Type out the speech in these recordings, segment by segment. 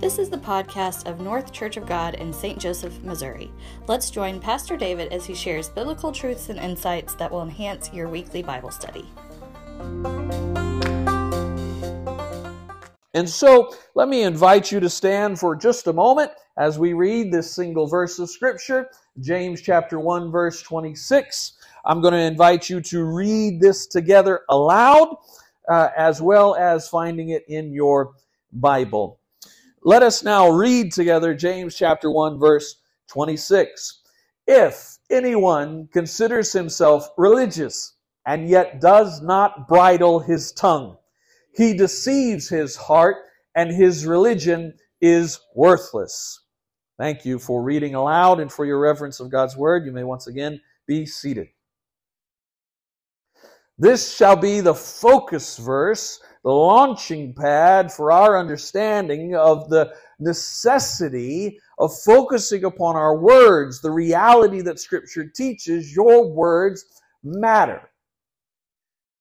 This is the podcast of North Church of God in St. Joseph, Missouri. Let's join Pastor David as he shares biblical truths and insights that will enhance your weekly Bible study. And so, let me invite you to stand for just a moment as we read this single verse of Scripture, James chapter 1, verse 26. I'm going to invite you to read this together aloud, uh, as well as finding it in your Bible. Let us now read together James chapter 1 verse 26. If anyone considers himself religious and yet does not bridle his tongue, he deceives his heart and his religion is worthless. Thank you for reading aloud and for your reverence of God's word. You may once again be seated. This shall be the focus verse the launching pad for our understanding of the necessity of focusing upon our words, the reality that Scripture teaches your words matter.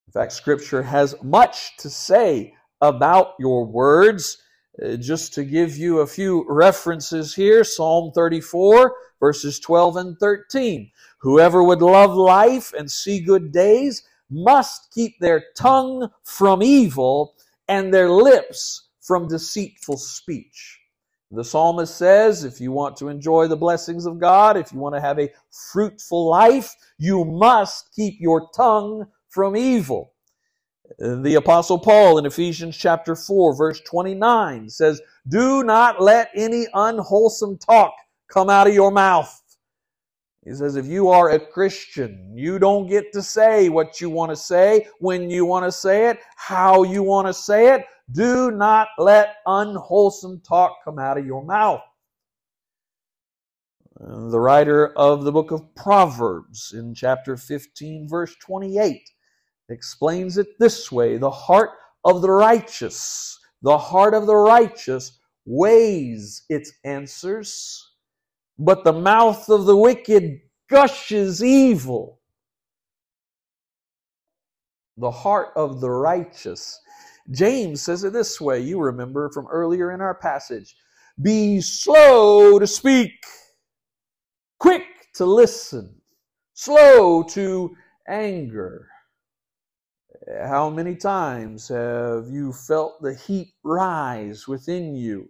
In fact, Scripture has much to say about your words. Uh, just to give you a few references here Psalm 34, verses 12 and 13. Whoever would love life and see good days, must keep their tongue from evil and their lips from deceitful speech. The psalmist says if you want to enjoy the blessings of God, if you want to have a fruitful life, you must keep your tongue from evil. The apostle Paul in Ephesians chapter 4 verse 29 says, Do not let any unwholesome talk come out of your mouth he says, if you are a Christian, you don't get to say what you want to say, when you want to say it, how you want to say it. Do not let unwholesome talk come out of your mouth. The writer of the book of Proverbs in chapter 15, verse 28, explains it this way The heart of the righteous, the heart of the righteous weighs its answers but the mouth of the wicked gushes evil. The heart of the righteous. James says it this way. You remember from earlier in our passage. Be slow to speak, quick to listen, slow to anger. How many times have you felt the heat rise within you?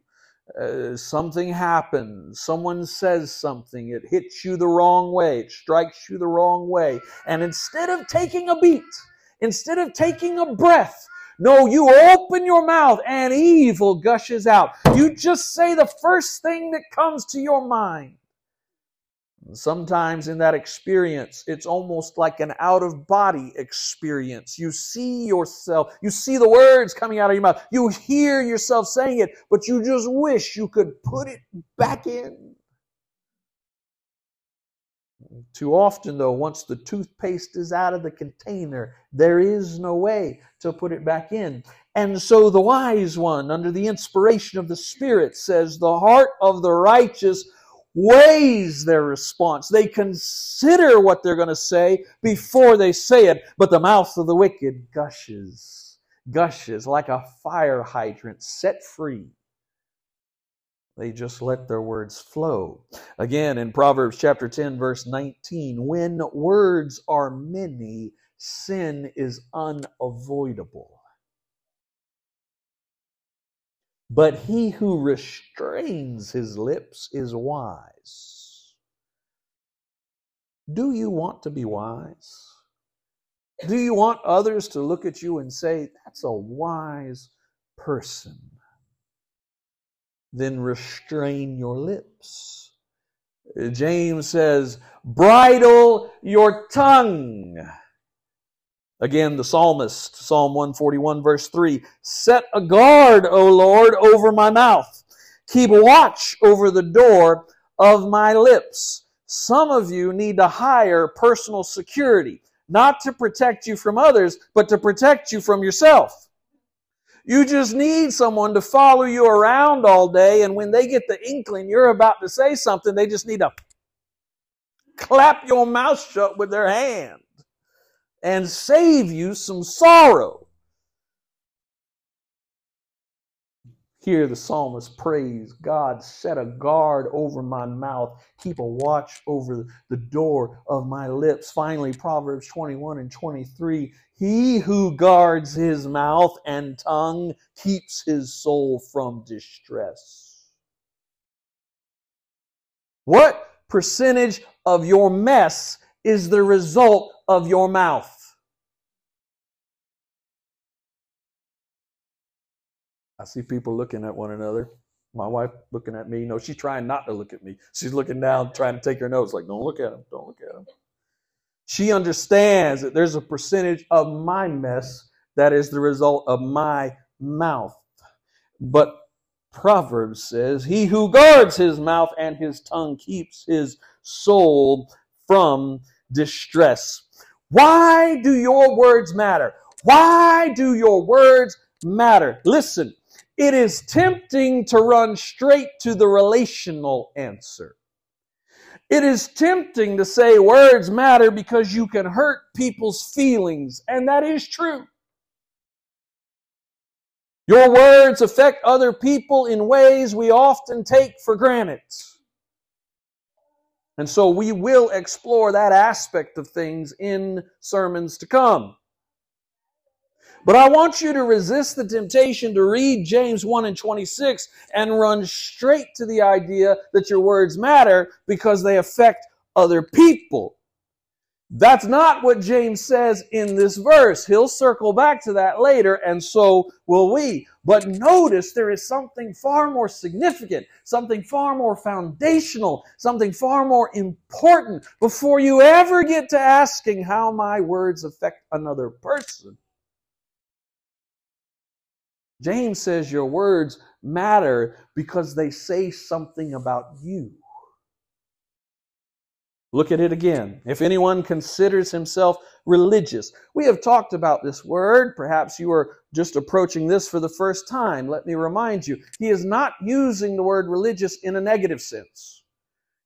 Uh, something happens, someone says something, it hits you the wrong way, it strikes you the wrong way. And instead of taking a beat, instead of taking a breath, no, you open your mouth and evil gushes out. You just say the first thing that comes to your mind. Sometimes in that experience, it's almost like an out of body experience. You see yourself, you see the words coming out of your mouth, you hear yourself saying it, but you just wish you could put it back in. Too often, though, once the toothpaste is out of the container, there is no way to put it back in. And so the wise one, under the inspiration of the Spirit, says, The heart of the righteous weighs their response. They consider what they're going to say before they say it, but the mouth of the wicked gushes, gushes like a fire hydrant set free. They just let their words flow. Again, in Proverbs chapter 10, verse 19, when words are many, sin is unavoidable. But he who restrains his lips is wise. Do you want to be wise? Do you want others to look at you and say, that's a wise person? Then restrain your lips. James says, bridle your tongue Again, the psalmist, Psalm 141, verse 3 Set a guard, O Lord, over my mouth. Keep watch over the door of my lips. Some of you need to hire personal security, not to protect you from others, but to protect you from yourself. You just need someone to follow you around all day, and when they get the inkling you're about to say something, they just need to clap your mouth shut with their hand and save you some sorrow. Here the psalmist prays, God, set a guard over my mouth, keep a watch over the door of my lips. Finally, Proverbs 21 and 23 He who guards his mouth and tongue keeps his soul from distress. What percentage of your mess is the result of your mouth? I see people looking at one another. My wife looking at me. No, she's trying not to look at me. She's looking down, trying to take her notes. Like, don't look at him. Don't look at him. She understands that there's a percentage of my mess that is the result of my mouth. But Proverbs says, He who guards his mouth and his tongue keeps his soul from distress. Why do your words matter? Why do your words matter? Listen, it is tempting to run straight to the relational answer. It is tempting to say words matter because you can hurt people's feelings, and that is true. Your words affect other people in ways we often take for granted. And so we will explore that aspect of things in sermons to come. But I want you to resist the temptation to read James 1 and 26 and run straight to the idea that your words matter because they affect other people. That's not what James says in this verse. He'll circle back to that later, and so will we. But notice there is something far more significant, something far more foundational, something far more important before you ever get to asking how my words affect another person. James says your words matter because they say something about you. Look at it again. If anyone considers himself religious, we have talked about this word. Perhaps you are just approaching this for the first time. Let me remind you, he is not using the word religious in a negative sense.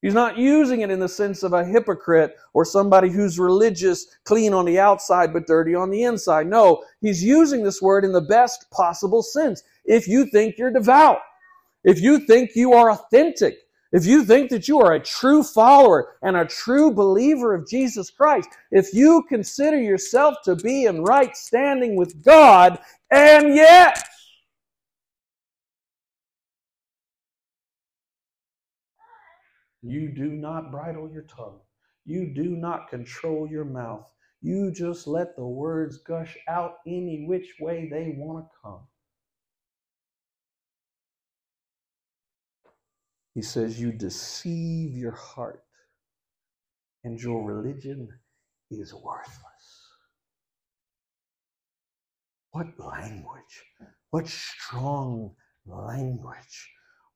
He's not using it in the sense of a hypocrite or somebody who's religious, clean on the outside but dirty on the inside. No, he's using this word in the best possible sense. If you think you're devout, if you think you are authentic, if you think that you are a true follower and a true believer of Jesus Christ, if you consider yourself to be in right standing with God, and yet You do not bridle your tongue. You do not control your mouth. You just let the words gush out any which way they want to come. He says, You deceive your heart, and your religion is worthless. What language! What strong language!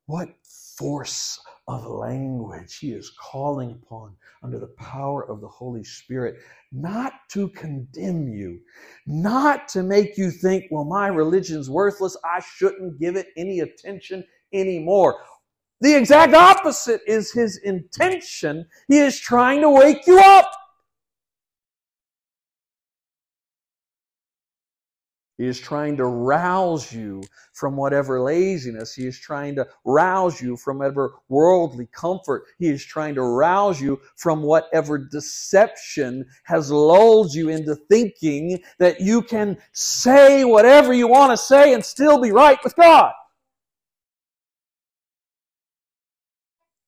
What force of language he is calling upon under the power of the Holy Spirit, not to condemn you, not to make you think, well, my religion's worthless, I shouldn't give it any attention anymore. The exact opposite is his intention. He is trying to wake you up. He is trying to rouse you from whatever laziness. He is trying to rouse you from whatever worldly comfort. He is trying to rouse you from whatever deception has lulled you into thinking that you can say whatever you want to say and still be right with God.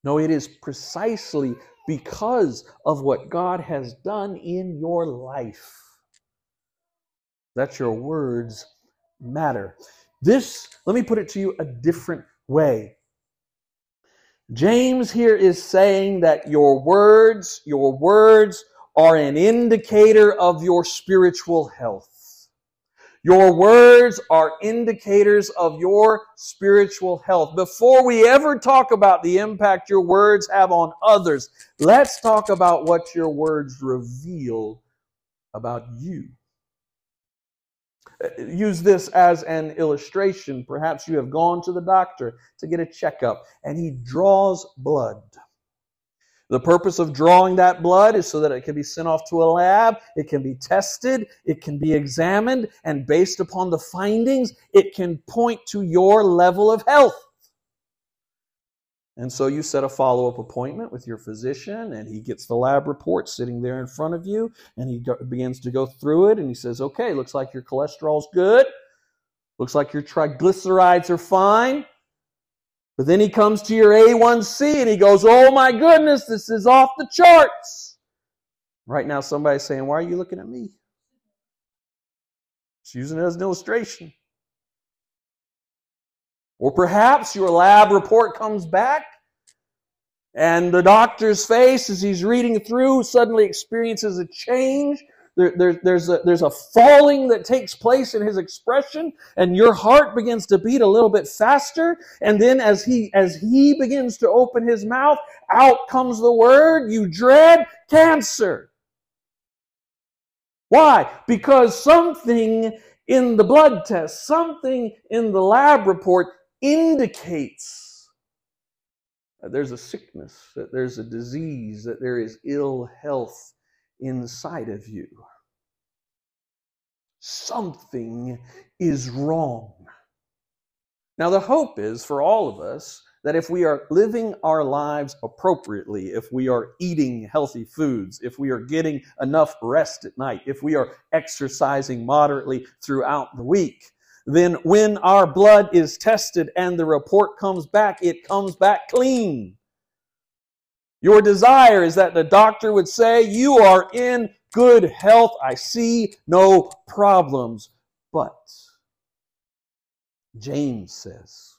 No, it is precisely because of what God has done in your life that your words matter. This, let me put it to you a different way. James here is saying that your words, your words are an indicator of your spiritual health. Your words are indicators of your spiritual health. Before we ever talk about the impact your words have on others, let's talk about what your words reveal about you uh, use this as an illustration. Perhaps you have gone to the doctor to get a checkup and he draws blood. The purpose of drawing that blood is so that it can be sent off to a lab, it can be tested, it can be examined, and based upon the findings, it can point to your level of health. And so you set a follow up appointment with your physician, and he gets the lab report sitting there in front of you, and he begins to go through it, and he says, Okay, looks like your cholesterol's good. Looks like your triglycerides are fine. But then he comes to your A1C and he goes, Oh my goodness, this is off the charts. Right now, somebody's saying, Why are you looking at me? Just using it as an illustration. Or perhaps your lab report comes back and the doctor's face, as he's reading through, suddenly experiences a change there, there, there's, a, there's a falling that takes place in his expression, and your heart begins to beat a little bit faster. And then as he, as he begins to open his mouth, out comes the word you dread cancer. Why? Because something in the blood test, something in the lab report indicates that there's a sickness, that there's a disease, that there is ill health inside of you. Something is wrong. Now, the hope is for all of us that if we are living our lives appropriately, if we are eating healthy foods, if we are getting enough rest at night, if we are exercising moderately throughout the week, then when our blood is tested and the report comes back, it comes back clean. Your desire is that the doctor would say, You are in good health. I see no problems. But James says,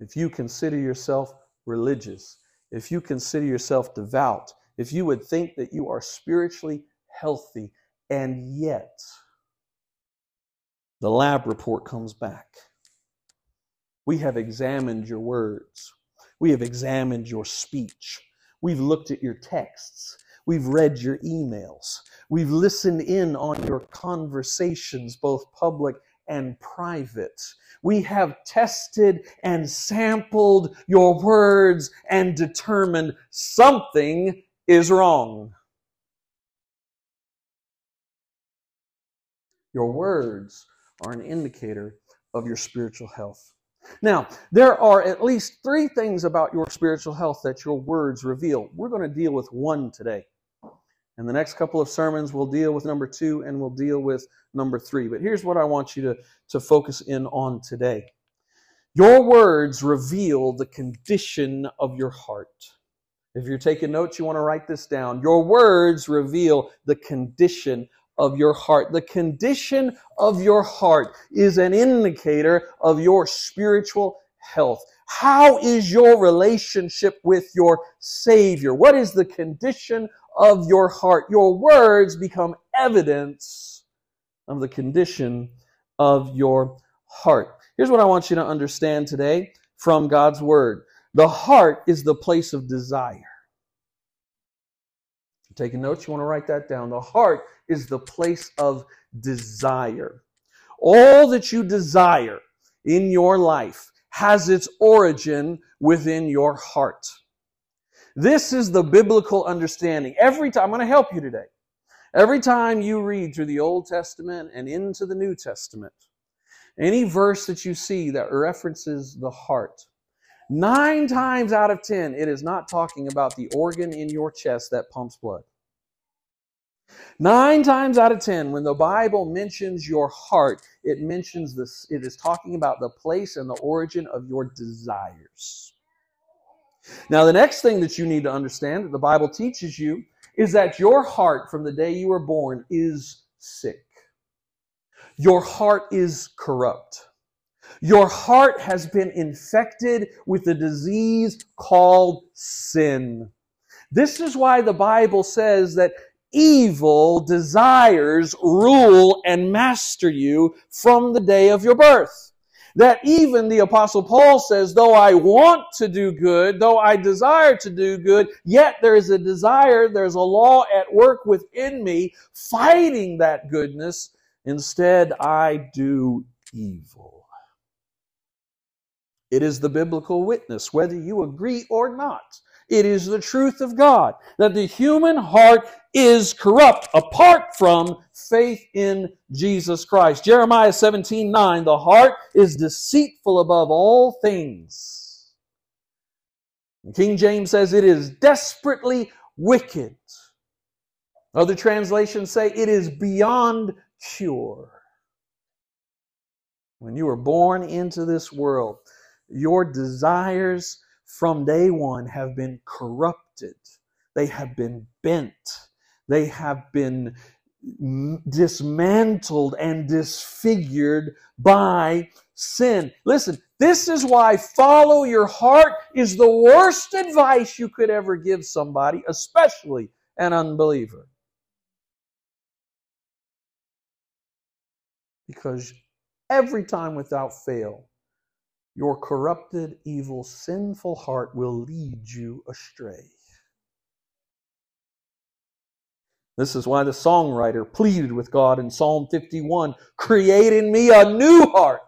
if you consider yourself religious, if you consider yourself devout, if you would think that you are spiritually healthy, and yet the lab report comes back. We have examined your words. We have examined your speech. We've looked at your texts. We've read your emails. We've listened in on your conversations, both public and private. We have tested and sampled your words and determined something is wrong. Your words are an indicator of your spiritual health. Now, there are at least three things about your spiritual health that your words reveal. We're going to deal with one today. And the next couple of sermons, we'll deal with number two and we'll deal with number three. But here's what I want you to, to focus in on today Your words reveal the condition of your heart. If you're taking notes, you want to write this down. Your words reveal the condition of your heart. The condition of your heart is an indicator of your spiritual health. How is your relationship with your Savior? What is the condition of your heart? Your words become evidence of the condition of your heart. Here's what I want you to understand today from God's Word. The heart is the place of desire. Taking notes, you want to write that down. The heart is the place of desire. All that you desire in your life has its origin within your heart. This is the biblical understanding. Every time, I'm going to help you today. Every time you read through the Old Testament and into the New Testament, any verse that you see that references the heart, nine times out of ten, it is not talking about the organ in your chest that pumps blood. Nine times out of ten, when the Bible mentions your heart, it mentions this, it is talking about the place and the origin of your desires. Now, the next thing that you need to understand that the Bible teaches you is that your heart from the day you were born is sick. Your heart is corrupt. Your heart has been infected with a disease called sin. This is why the Bible says that evil desires rule and master you from the day of your birth. That even the apostle Paul says, though I want to do good, though I desire to do good, yet there is a desire, there's a law at work within me fighting that goodness. Instead, I do evil. It is the biblical witness, whether you agree or not. It is the truth of God that the human heart is corrupt apart from faith in Jesus Christ. Jeremiah 17 9, the heart is deceitful above all things. King James says it is desperately wicked. Other translations say it is beyond cure. When you were born into this world, your desires from day one have been corrupted. They have been bent. They have been dismantled and disfigured by sin. Listen, this is why follow your heart is the worst advice you could ever give somebody, especially an unbeliever. Because every time without fail, your corrupted, evil, sinful heart will lead you astray. This is why the songwriter pleaded with God in Psalm 51 Create in me a new heart.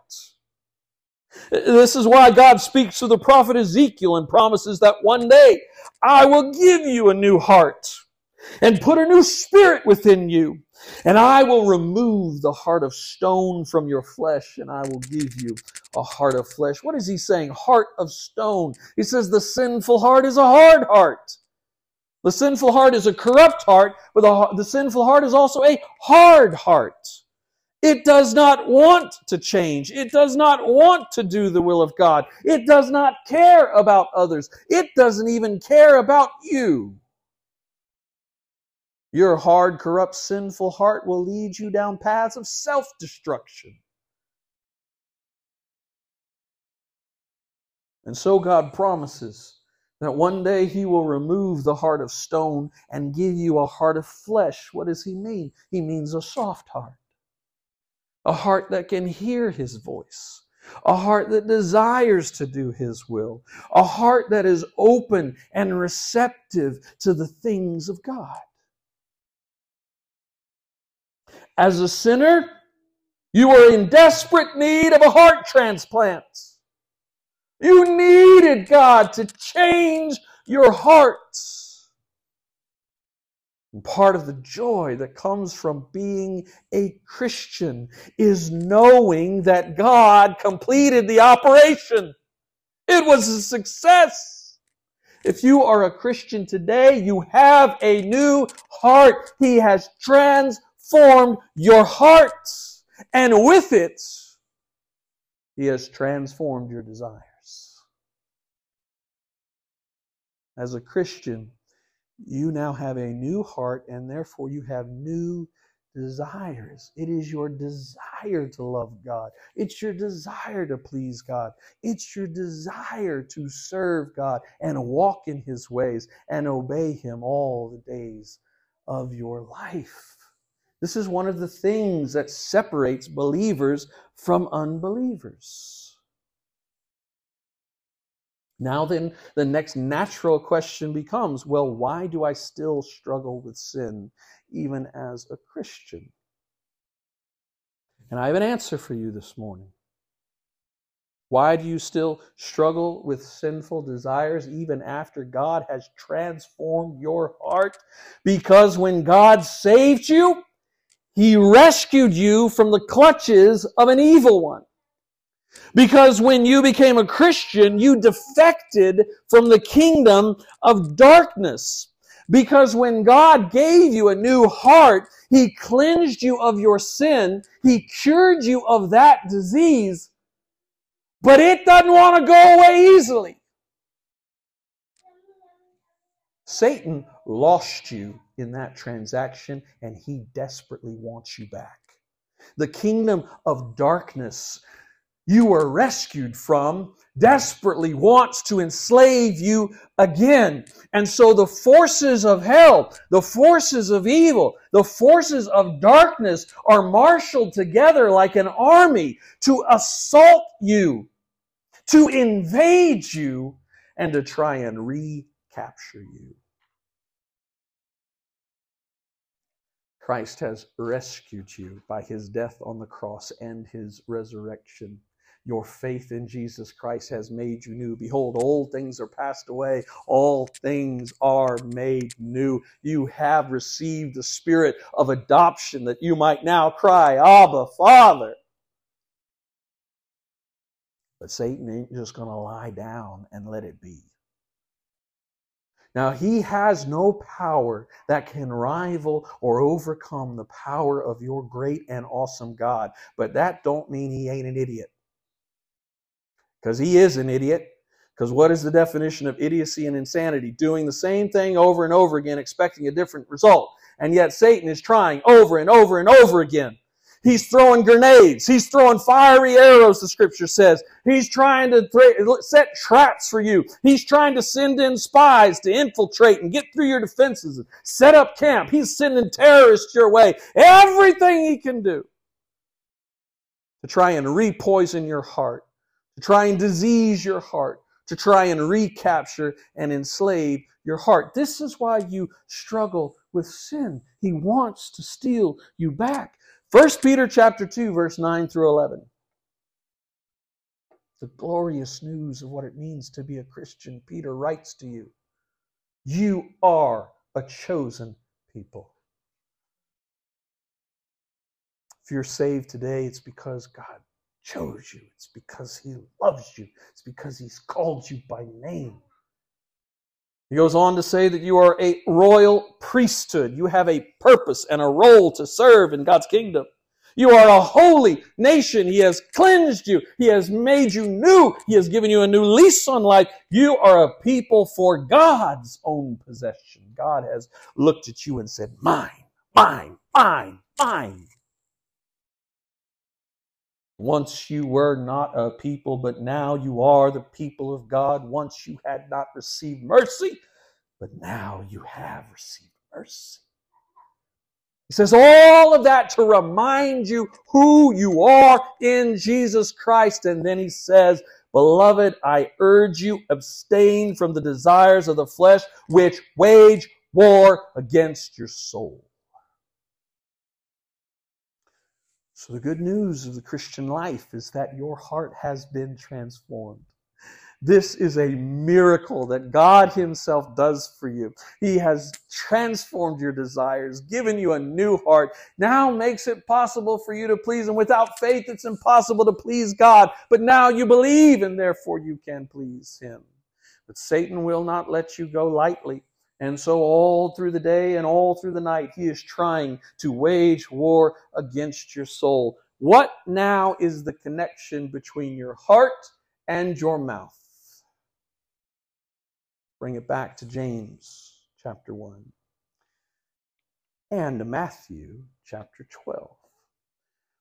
This is why God speaks to the prophet Ezekiel and promises that one day I will give you a new heart and put a new spirit within you. And I will remove the heart of stone from your flesh, and I will give you a heart of flesh. What is he saying? Heart of stone. He says the sinful heart is a hard heart. The sinful heart is a corrupt heart, but the, the sinful heart is also a hard heart. It does not want to change. It does not want to do the will of God. It does not care about others. It doesn't even care about you. Your hard, corrupt, sinful heart will lead you down paths of self destruction. And so God promises that one day He will remove the heart of stone and give you a heart of flesh. What does He mean? He means a soft heart, a heart that can hear His voice. A heart that desires to do His will. A heart that is open and receptive to the things of God. As a sinner, you are in desperate need of a heart transplant. You needed God to change your hearts. And part of the joy that comes from being a Christian is knowing that God completed the operation. It was a success. If you are a Christian today, you have a new heart. He has transformed your heart, and with it, He has transformed your desires. As a Christian, you now have a new heart, and therefore you have new desires. It is your desire to love God. It's your desire to please God. It's your desire to serve God and walk in His ways and obey Him all the days of your life. This is one of the things that separates believers from unbelievers. Now, then, the next natural question becomes well, why do I still struggle with sin even as a Christian? And I have an answer for you this morning. Why do you still struggle with sinful desires even after God has transformed your heart? Because when God saved you, he rescued you from the clutches of an evil one. Because when you became a Christian, you defected from the kingdom of darkness. Because when God gave you a new heart, He cleansed you of your sin. He cured you of that disease. But it doesn't want to go away easily. Satan lost you in that transaction, and he desperately wants you back. The kingdom of darkness you were rescued from desperately wants to enslave you again. And so the forces of hell, the forces of evil, the forces of darkness are marshaled together like an army to assault you, to invade you, and to try and recapture you. Christ has rescued you by his death on the cross and his resurrection. Your faith in Jesus Christ has made you new. Behold, old things are passed away, all things are made new. You have received the spirit of adoption that you might now cry, Abba, Father. But Satan ain't just going to lie down and let it be. Now, he has no power that can rival or overcome the power of your great and awesome God. But that don't mean he ain't an idiot. Because he is an idiot. Because what is the definition of idiocy and insanity? Doing the same thing over and over again, expecting a different result. And yet Satan is trying over and over and over again He's throwing grenades. He's throwing fiery arrows, the scripture says. He's trying to set traps for you. He's trying to send in spies to infiltrate and get through your defenses and set up camp. He's sending terrorists your way. Everything he can do to try and repoison your heart, to try and disease your heart, to try and recapture and enslave your heart. This is why you struggle with sin. He wants to steal you back. 1 Peter chapter 2 verse 9 through 11. The glorious news of what it means to be a Christian. Peter writes to you, you are a chosen people. If you're saved today, it's because God chose you. It's because he loves you. It's because he's called you by name. He goes on to say that you are a royal priesthood. You have a purpose and a role to serve in God's kingdom. You are a holy nation. He has cleansed you. He has made you new. He has given you a new lease on life. You are a people for God's own possession. God has looked at you and said, mine, mine, mine, mine. Once you were not a people, but now you are the people of God. Once you had not received mercy, but now you have received mercy. He says all of that to remind you who you are in Jesus Christ. And then he says, Beloved, I urge you, abstain from the desires of the flesh which wage war against your soul. So, the good news of the Christian life is that your heart has been transformed. This is a miracle that God Himself does for you. He has transformed your desires, given you a new heart, now makes it possible for you to please Him. Without faith, it's impossible to please God. But now you believe, and therefore you can please Him. But Satan will not let you go lightly. And so, all through the day and all through the night, he is trying to wage war against your soul. What now is the connection between your heart and your mouth? Bring it back to James chapter 1 and Matthew chapter 12.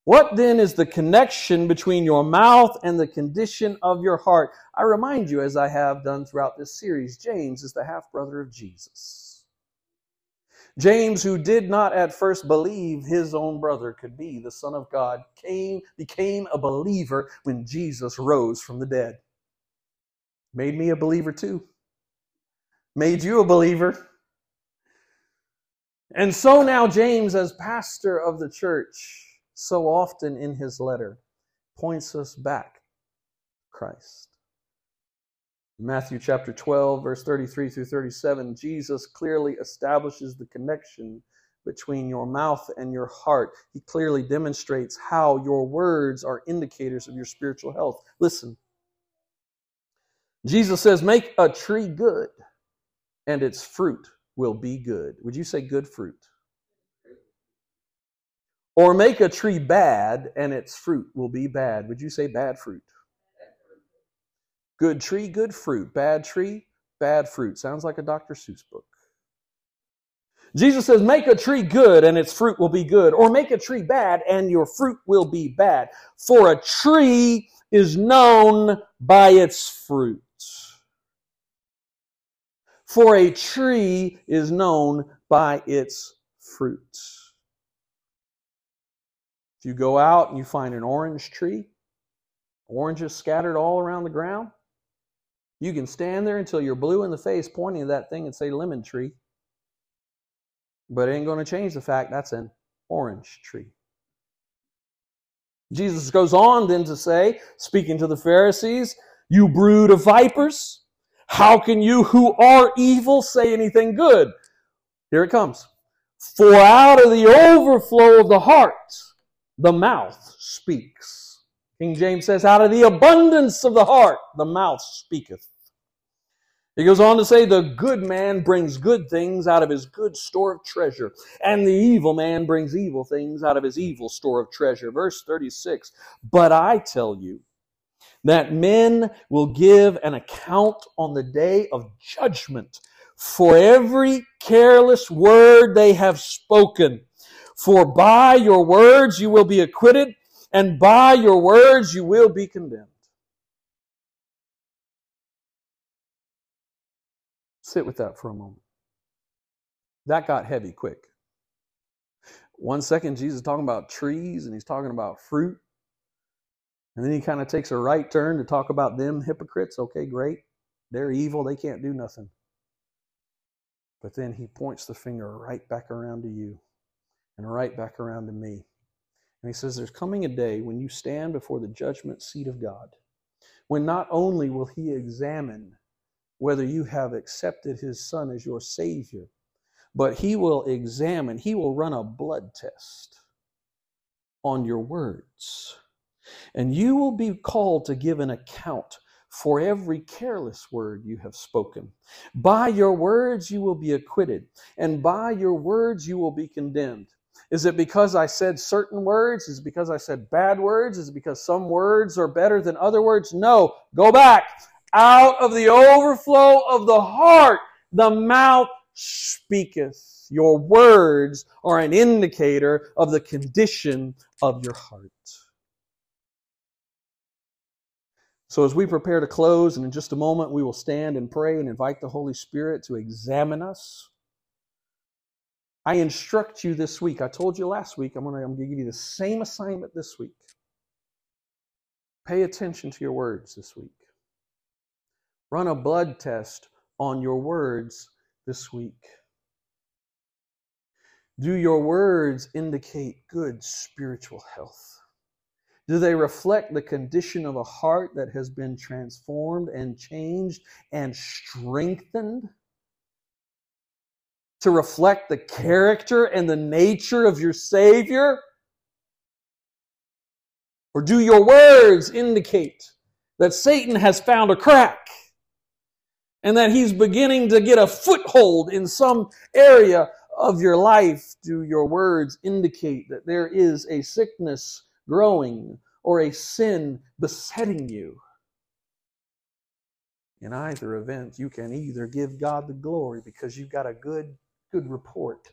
What then is the connection between your mouth and the condition of your heart? I remind you, as I have done throughout this series, James is the half brother of Jesus. James, who did not at first believe his own brother could be the Son of God, came, became a believer when Jesus rose from the dead. Made me a believer too made you a believer. And so now, James, as pastor of the church, so often in his letter, points us back to Christ. Matthew chapter 12, verse 33 through 37, Jesus clearly establishes the connection between your mouth and your heart. He clearly demonstrates how your words are indicators of your spiritual health. Listen. Jesus says, Make a tree good and its fruit will be good. Would you say good fruit? Or make a tree bad and its fruit will be bad. Would you say bad fruit? Good tree, good fruit. Bad tree, bad fruit. Sounds like a Dr. Seuss book. Jesus says, Make a tree good and its fruit will be good, or make a tree bad and your fruit will be bad. For a tree is known by its fruit. For a tree is known by its fruit. If you go out and you find an orange tree, oranges scattered all around the ground, you can stand there until you're blue in the face pointing at that thing and say lemon tree. But it ain't going to change the fact that's an orange tree. Jesus goes on then to say, speaking to the Pharisees, You brood of vipers, how can you who are evil say anything good? Here it comes. For out of the overflow of the heart, the mouth speaks. King James says, Out of the abundance of the heart, the mouth speaketh. He goes on to say, The good man brings good things out of his good store of treasure, and the evil man brings evil things out of his evil store of treasure. Verse 36 But I tell you that men will give an account on the day of judgment for every careless word they have spoken. For by your words you will be acquitted, and by your words you will be condemned. Sit with that for a moment. That got heavy quick. One second, Jesus is talking about trees and he's talking about fruit. And then he kind of takes a right turn to talk about them hypocrites. Okay, great. They're evil. They can't do nothing. But then he points the finger right back around to you and right back around to me. And he says, There's coming a day when you stand before the judgment seat of God, when not only will he examine whether you have accepted his son as your Savior. But he will examine, he will run a blood test on your words. And you will be called to give an account for every careless word you have spoken. By your words you will be acquitted, and by your words you will be condemned. Is it because I said certain words? Is it because I said bad words? Is it because some words are better than other words? No. Go back. Out of the overflow of the heart, the mouth speaketh. Your words are an indicator of the condition of your heart. So, as we prepare to close, and in just a moment, we will stand and pray and invite the Holy Spirit to examine us. I instruct you this week. I told you last week, I'm going to give you the same assignment this week. Pay attention to your words this week. Run a blood test on your words this week. Do your words indicate good spiritual health? Do they reflect the condition of a heart that has been transformed and changed and strengthened? To reflect the character and the nature of your Savior? Or do your words indicate that Satan has found a crack and that he's beginning to get a foothold in some area of your life, do your words indicate that there is a sickness growing or a sin besetting you? In either event, you can either give God the glory because you've got a good, good report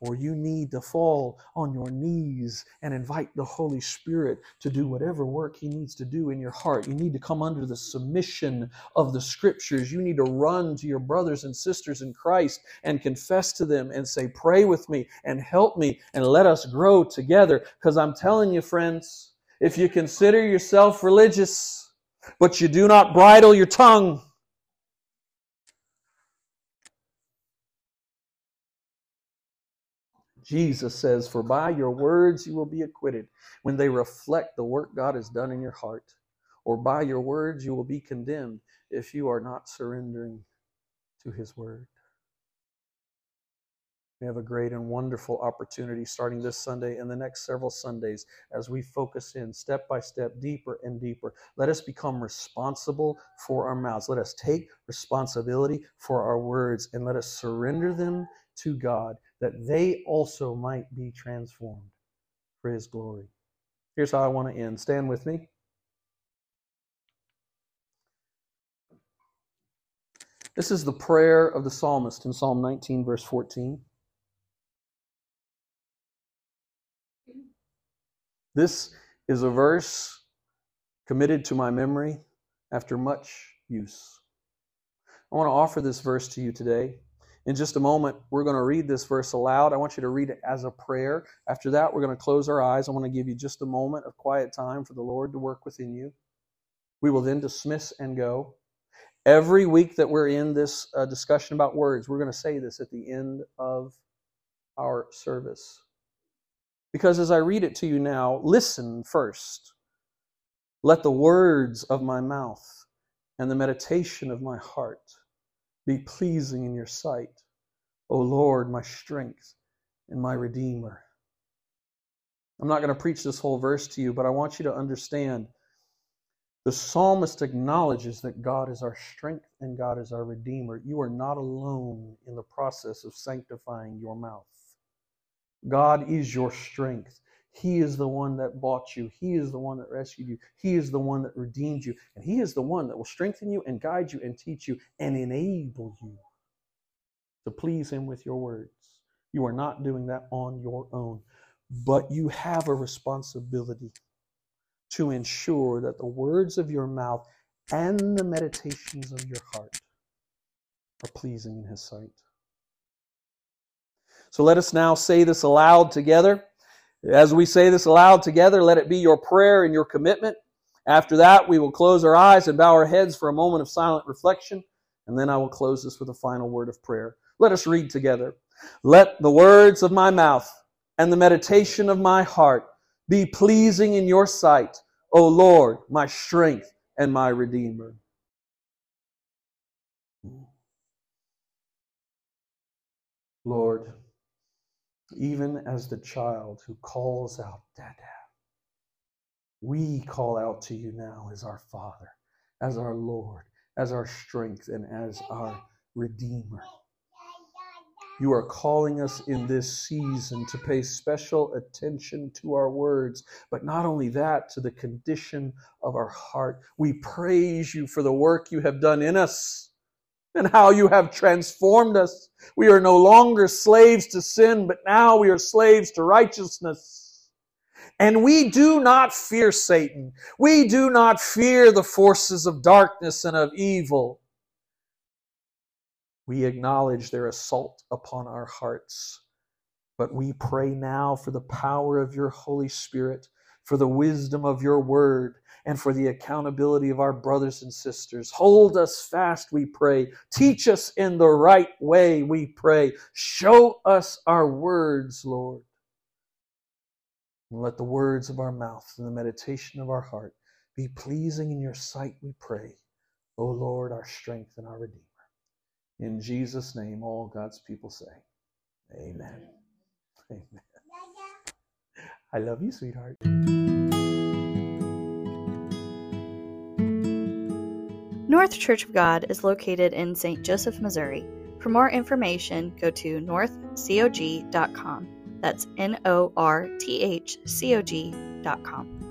or you need to fall on your knees and invite the Holy Spirit to do whatever work He needs to do in your heart. You need to come under the submission of the Scriptures. You need to run to your brothers and sisters in Christ and confess to them and say, Pray with me and help me and let us grow together. Because I'm telling you, friends, if you consider yourself religious, but you do not bridle your tongue, Jesus says, For by your words you will be acquitted when they reflect the work God has done in your heart. Or by your words you will be condemned if you are not surrendering to his word. We have a great and wonderful opportunity starting this Sunday and the next several Sundays as we focus in step by step, deeper and deeper. Let us become responsible for our mouths. Let us take responsibility for our words and let us surrender them to God that they also might be transformed for his glory. Here's how I want to end. Stand with me. This is the prayer of the psalmist in Psalm 19, verse 14. This is a verse committed to my memory after much use. I want to offer this verse to you today. In just a moment, we're going to read this verse aloud. I want you to read it as a prayer. After that, we're going to close our eyes. I want to give you just a moment of quiet time for the Lord to work within you. We will then dismiss and go. Every week that we're in this uh, discussion about words, we're going to say this at the end of our service. Because as I read it to you now, listen first. Let the words of my mouth and the meditation of my heart be pleasing in your sight, O Lord, my strength and my Redeemer. I'm not going to preach this whole verse to you, but I want you to understand the psalmist acknowledges that God is our strength and God is our Redeemer. You are not alone in the process of sanctifying your mouth. God is your strength. He is the one that bought you. He is the one that rescued you. He is the one that redeemed you. And He is the one that will strengthen you and guide you and teach you and enable you to please Him with your words. You are not doing that on your own, but you have a responsibility to ensure that the words of your mouth and the meditations of your heart are pleasing in His sight. So let us now say this aloud together. As we say this aloud together, let it be your prayer and your commitment. After that, we will close our eyes and bow our heads for a moment of silent reflection, and then I will close this with a final word of prayer. Let us read together. Let the words of my mouth and the meditation of my heart be pleasing in your sight, O Lord, my strength and my Redeemer. Lord, even as the child who calls out, Dada, we call out to you now as our Father, as our Lord, as our strength, and as our Redeemer. You are calling us in this season to pay special attention to our words, but not only that, to the condition of our heart. We praise you for the work you have done in us and how you have transformed us. We are no longer slaves to sin, but now we are slaves to righteousness. And we do not fear Satan. We do not fear the forces of darkness and of evil we acknowledge their assault upon our hearts. But we pray now for the power of your Holy Spirit, for the wisdom of your word, and for the accountability of our brothers and sisters. Hold us fast, we pray. Teach us in the right way, we pray. Show us our words, Lord. And let the words of our mouth and the meditation of our heart be pleasing in your sight, we pray. O Lord, our strength and our Redeemer. In Jesus' name, all God's people say, Amen. Amen. I love you, sweetheart. North Church of God is located in St. Joseph, Missouri. For more information, go to northcog.com. That's N O R T H C O G.com.